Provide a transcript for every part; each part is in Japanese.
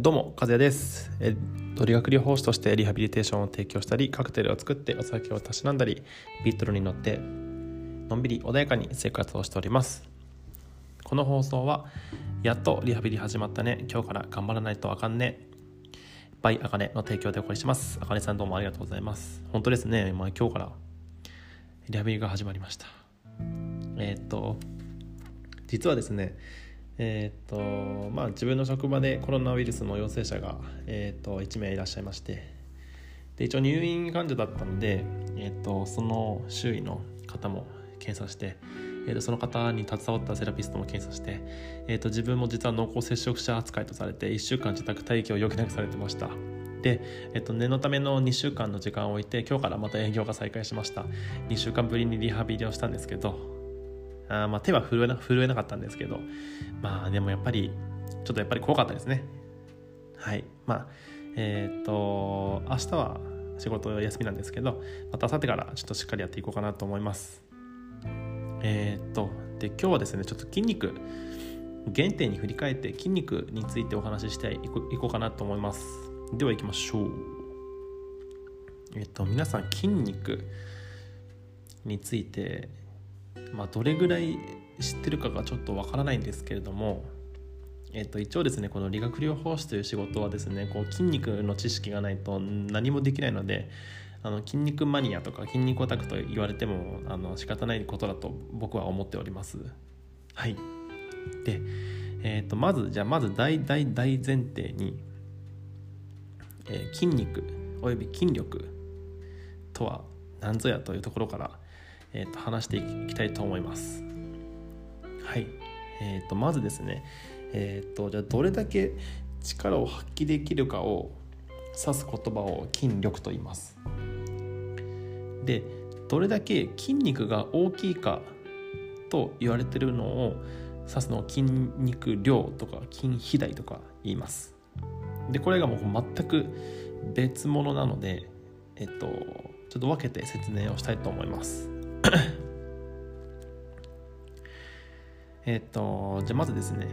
どうも、和也です。え理学療法士としてリハビリテーションを提供したり、カクテルを作ってお酒をたしなんだり、ビートルに乗って、のんびり穏やかに生活をしております。この放送は、やっとリハビリ始まったね、今日から頑張らないとあかんね、バイアカネの提供でお送りします。あかねさんどうもありがとうございます。本当ですね、まあ、今日からリハビリが始まりました。えっと、実はですね、えーとまあ、自分の職場でコロナウイルスの陽性者が、えー、と1名いらっしゃいましてで一応入院患者だったので、えー、とその周囲の方も検査して、えー、とその方に携わったセラピストも検査して、えー、と自分も実は濃厚接触者扱いとされて1週間自宅待機を余儀なくされてました。で、えっと、念のための2週間の時間を置いて今日からまた営業が再開しました。2週間ぶりにリハビリをしたんですけどあまあ手は震えな震えなかったんですけどまあでもやっぱりちょっとやっぱり怖かったですね。はい。まあえっ、と明日は仕事休みなんですけどまた明後日からちょっとしっかりやっていこうかなと思います。えっ、とで今日はですねちょっと筋肉原点に振り返って筋肉についてお話ししていこいこうかなと思います。では行きましょう。えっ、と皆さん筋肉についてまあ、どれぐらい知ってるかがちょっとわからないんですけれども、えっと、一応ですねこの理学療法士という仕事はですねこう筋肉の知識がないと何もできないのであの筋肉マニアとか筋肉オタクと言われてもあの仕方ないことだと僕は思っております。はいで、えっとまずじゃあまず大大大前提に、えー筋肉および筋力とは何ぞやというところからえー、と話していきたいと思います。はい、えー、とまずですね、えー、とじゃあどれだけ力を発揮できるかを指す言葉を筋力と言います。でどれだけ筋肉が大きいかと言われてるのを指すのを筋肉量とか筋肥大とか言います。でこれがもう全く別物なので、えっと、ちょっと分けて説明をしたいと思います。えっとじゃあまずですね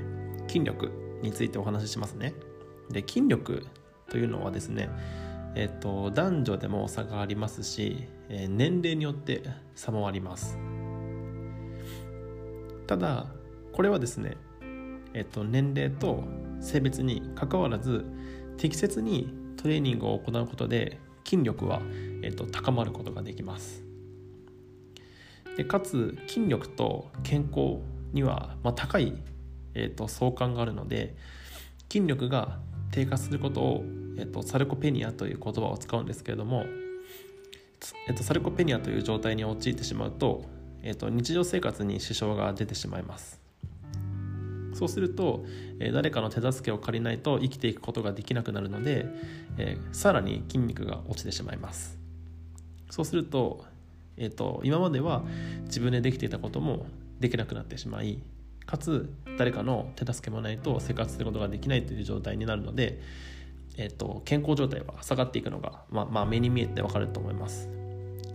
筋力についてお話ししますね。で筋力というのはですねえっと男女でも差がありますし、えー年齢によって差もあります。ただこれはですねえっと年齢と性別にかかわらず適切にトレーニングを行うことで筋力は、えっと、高まることができます。でかつ筋力と健康には、まあ、高い、えーと、相関があるので筋力が低下することを、えーと、サルコペニアという言葉を使うんですけれども、えーと、サルコペニアという状態に陥ってしまうと,、えー、と日常生活に支障が出てしまいます。そうすると、え、誰かの手助けを借りないと生きていくことができなくなるので、えー、さらに筋肉が落ちてしまいます。そうするとえーと、今までは自分でできていたこともできなくなってしまいかつ誰かの手助けもないと生活することができないという状態になるので、えーと、健康状態は下がっていくのが、まあ、まあ目に見えてわかると思います。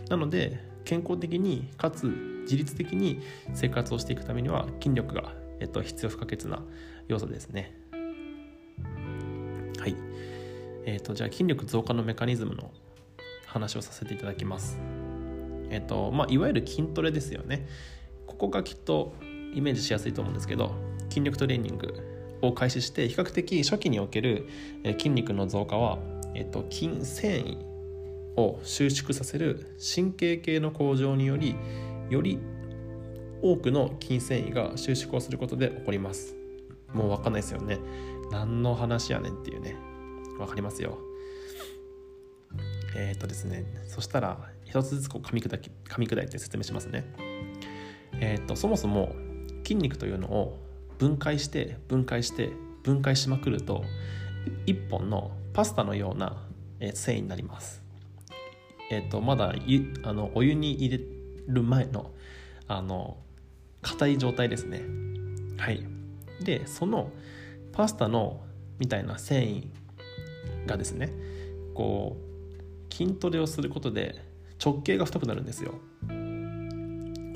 なので健康的にかつ自律的に生活をしていくためには筋力が、えーと、必要不可欠な要素ですね。はい。えー、とじゃあ筋力増加のメカニズムの話をさせていただきます。えっとまあ、いわゆる筋トレですよね。ここがきっとイメージしやすいと思うんですけど筋力トレーニングを開始して比較的初期における筋肉の増加は、えっと、筋繊維を収縮させる神経系の向上によりより多くの筋繊維が収縮をすることで起こります。もう分かんないですよね。何の話やねんっていうね。分かりますよ。えっ、とですね。そしたら一つずつこう噛み砕き噛み砕いて説明しますね。えーと、とそもそも筋肉というのを分解して分解して分解しまくると一本のパスタのような、え、繊維になります。えっ、とまだあのお湯に入れる前のあの硬い状態ですね。はい。でそのパスタのみたいな繊維がですねこう筋トレをすることで直径が太くなるんですよ。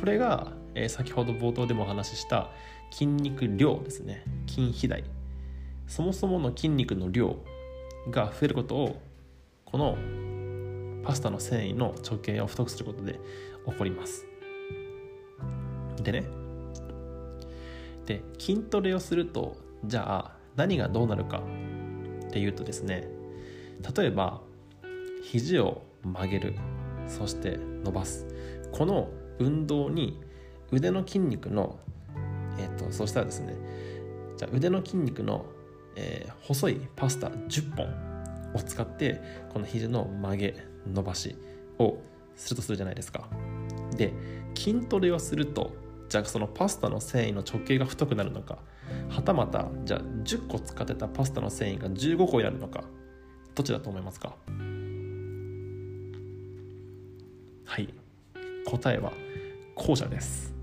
これが、えー、先ほど冒頭でもお話しした筋肉量ですね。筋肥大。そもそもの筋肉の量が増えることをこのパスタの繊維の直径を太くすることで起こります。でね。で筋トレをするとじゃあ何がどうなるかっていうとですね。例えば肘を曲げる。そして伸ばす。この運動に腕の筋肉のえっ、ー、とそしたらですねじゃ腕の筋肉の、えー、細いパスタ10本を使ってこの肘の曲げ伸ばしをするとするじゃないですか。で筋トレをするとじゃあそのパスタの繊維の直径が太くなるのかはたまたじゃあ10個使ってたパスタの繊維が15個になるのかどっちだと思いますか？はい。答えは後者です。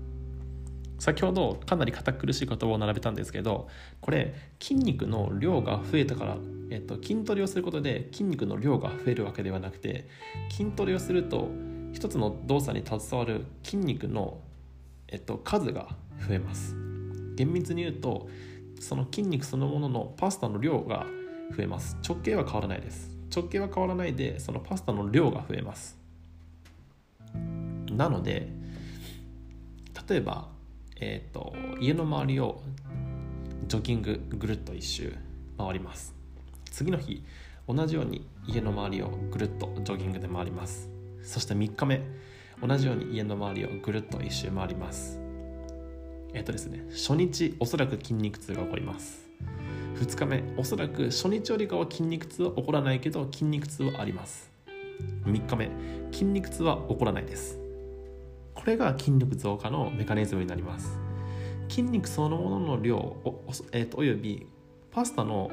先ほどかなり堅苦しい言葉を並べたんですけどこれ筋肉の量が増えたから、えっと、筋トレをすることで筋肉の量が増えるわけではなくて筋トレをすると一つの動作に携わる筋肉の、えっと、数が増えます。厳密に言うとその筋肉そのもののパスタの量が増えます。直径は変わらないです。直径は変わらないでそのパスタの量が増えます。なので例えばえーと、家の周りをジョギングぐるっと一周回ります。次の日同じように家の周りをぐるっとジョギングで回ります。そして3日目同じように家の周りをぐるっと一周回ります。えっ、ー、とですね初日おそらく筋肉痛が起こります。2日目おそらく初日よりかは筋肉痛は起こらないけど筋肉痛はあります。3日目筋肉痛は起こらないです。これが筋力増加のメカニズムになります。筋肉そのものの量お,、えーと、およびパスタの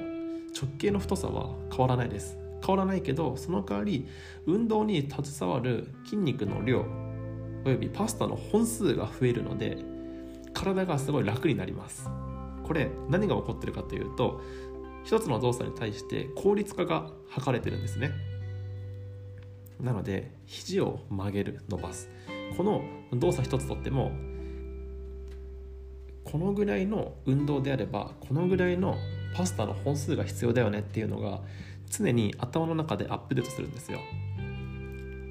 直径の太さは変わらないです。変わらないけどその代わり運動に携わる筋肉の量およびパスタの本数が増えるので体がすごい楽になります。これ何が起こってるかというと一つの動作に対して効率化が図れてるんですね。なので肘を曲げる伸ばす。この動作一つとってもこのぐらいの運動であればこのぐらいのパスタの本数が必要だよねっていうのが常に頭の中でアップデートするんですよ。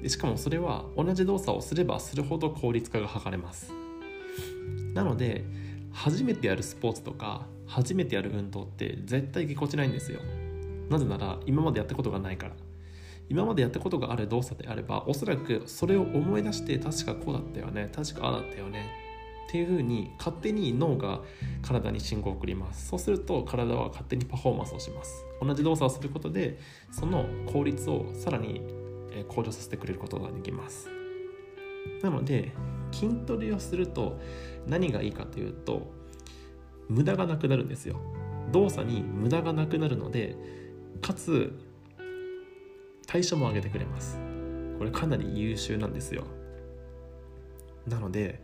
でしかもそれは同じ動作をすればするほど効率化が図れます。なので初めてやるスポーツとか初めてやる運動って絶対ぎこちないんですよ。なぜなら今までやったことがないから。今までやったことがある動作であればおそらくそれを思い出して確かこうだったよね確かああだったよねっていうふうに勝手に脳が体に信号を送ります。そうすると体は勝手にパフォーマンスをします。同じ動作をすることでその効率をさらに向上させてくれることができます。なので筋トレをすると何がいいかというと無駄がなくなるんですよ。動作に無駄がなくなるのでかつ代謝も上げてくれます。これかなり優秀なんですよ。なので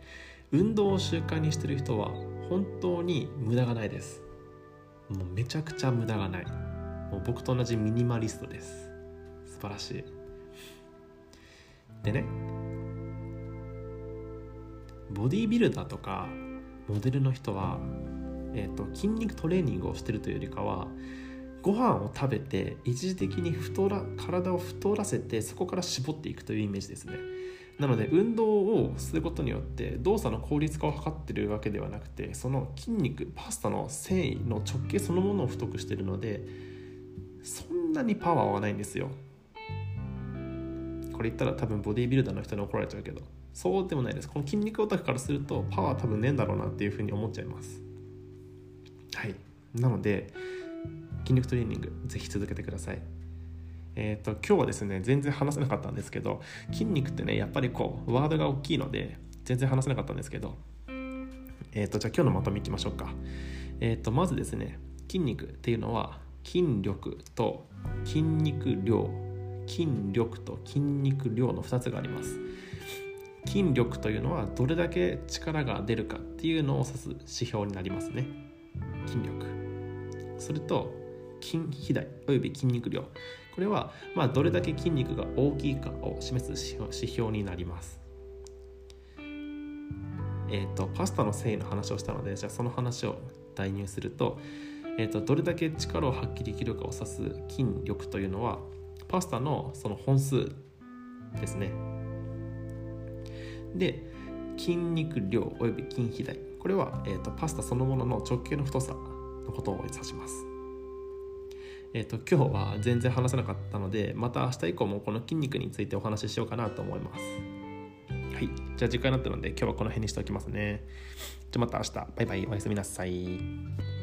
運動を習慣にしてる人は本当に無駄がないです。もうめちゃくちゃ無駄がない。もう僕と同じミニマリストです。素晴らしい。でねボディービルダーとかモデルの人は、えーと筋肉トレーニングをしてるというよりかはご飯を食べて一時的に太ら体を太らせてそこから絞っていくというイメージですね。なので運動をすることによって動作の効率化を図ってるわけではなくてその筋肉パスタの繊維の直径そのものを太くしてるのでそんなにパワーはないんですよ。これ言ったら多分ボディービルダーの人に怒られちゃうけどそうでもないです。この筋肉オタクからするとパワー多分ねえんだろうなっていうふうに思っちゃいます。はい。なので筋力トレーニングぜひ続けてください。えーと、今日はですね全然話せなかったんですけど筋肉ってねやっぱりこうワードが大きいので全然話せなかったんですけどえーと、じゃあ今日のまとめいきましょうか。えーとまずですね筋肉っていうのは筋力と筋肉量。筋力と筋肉量の2つがあります。筋力というのはどれだけ力が出るかっていうのを指す指標になりますね。筋力。それと筋肥大および筋肉量。これはまあどれだけ筋肉が大きいかを示す指標になります。え、ー、とパスタの繊維の話をしたのでじゃあその話を代入すると,、えーと、どれだけ力を発揮できるかを指す筋力というのはパスタのその本数ですね。で筋肉量および筋肥大。これは、えーと、パスタそのものの直径の太さのことを指します。えーと、と今日は全然話せなかったのでまた明日以降もこの筋肉についてお話ししようかなと思います。はい。じゃあ時間になったので今日はこの辺にしておきますね。じゃあまた明日。バイバイ。おやすみなさい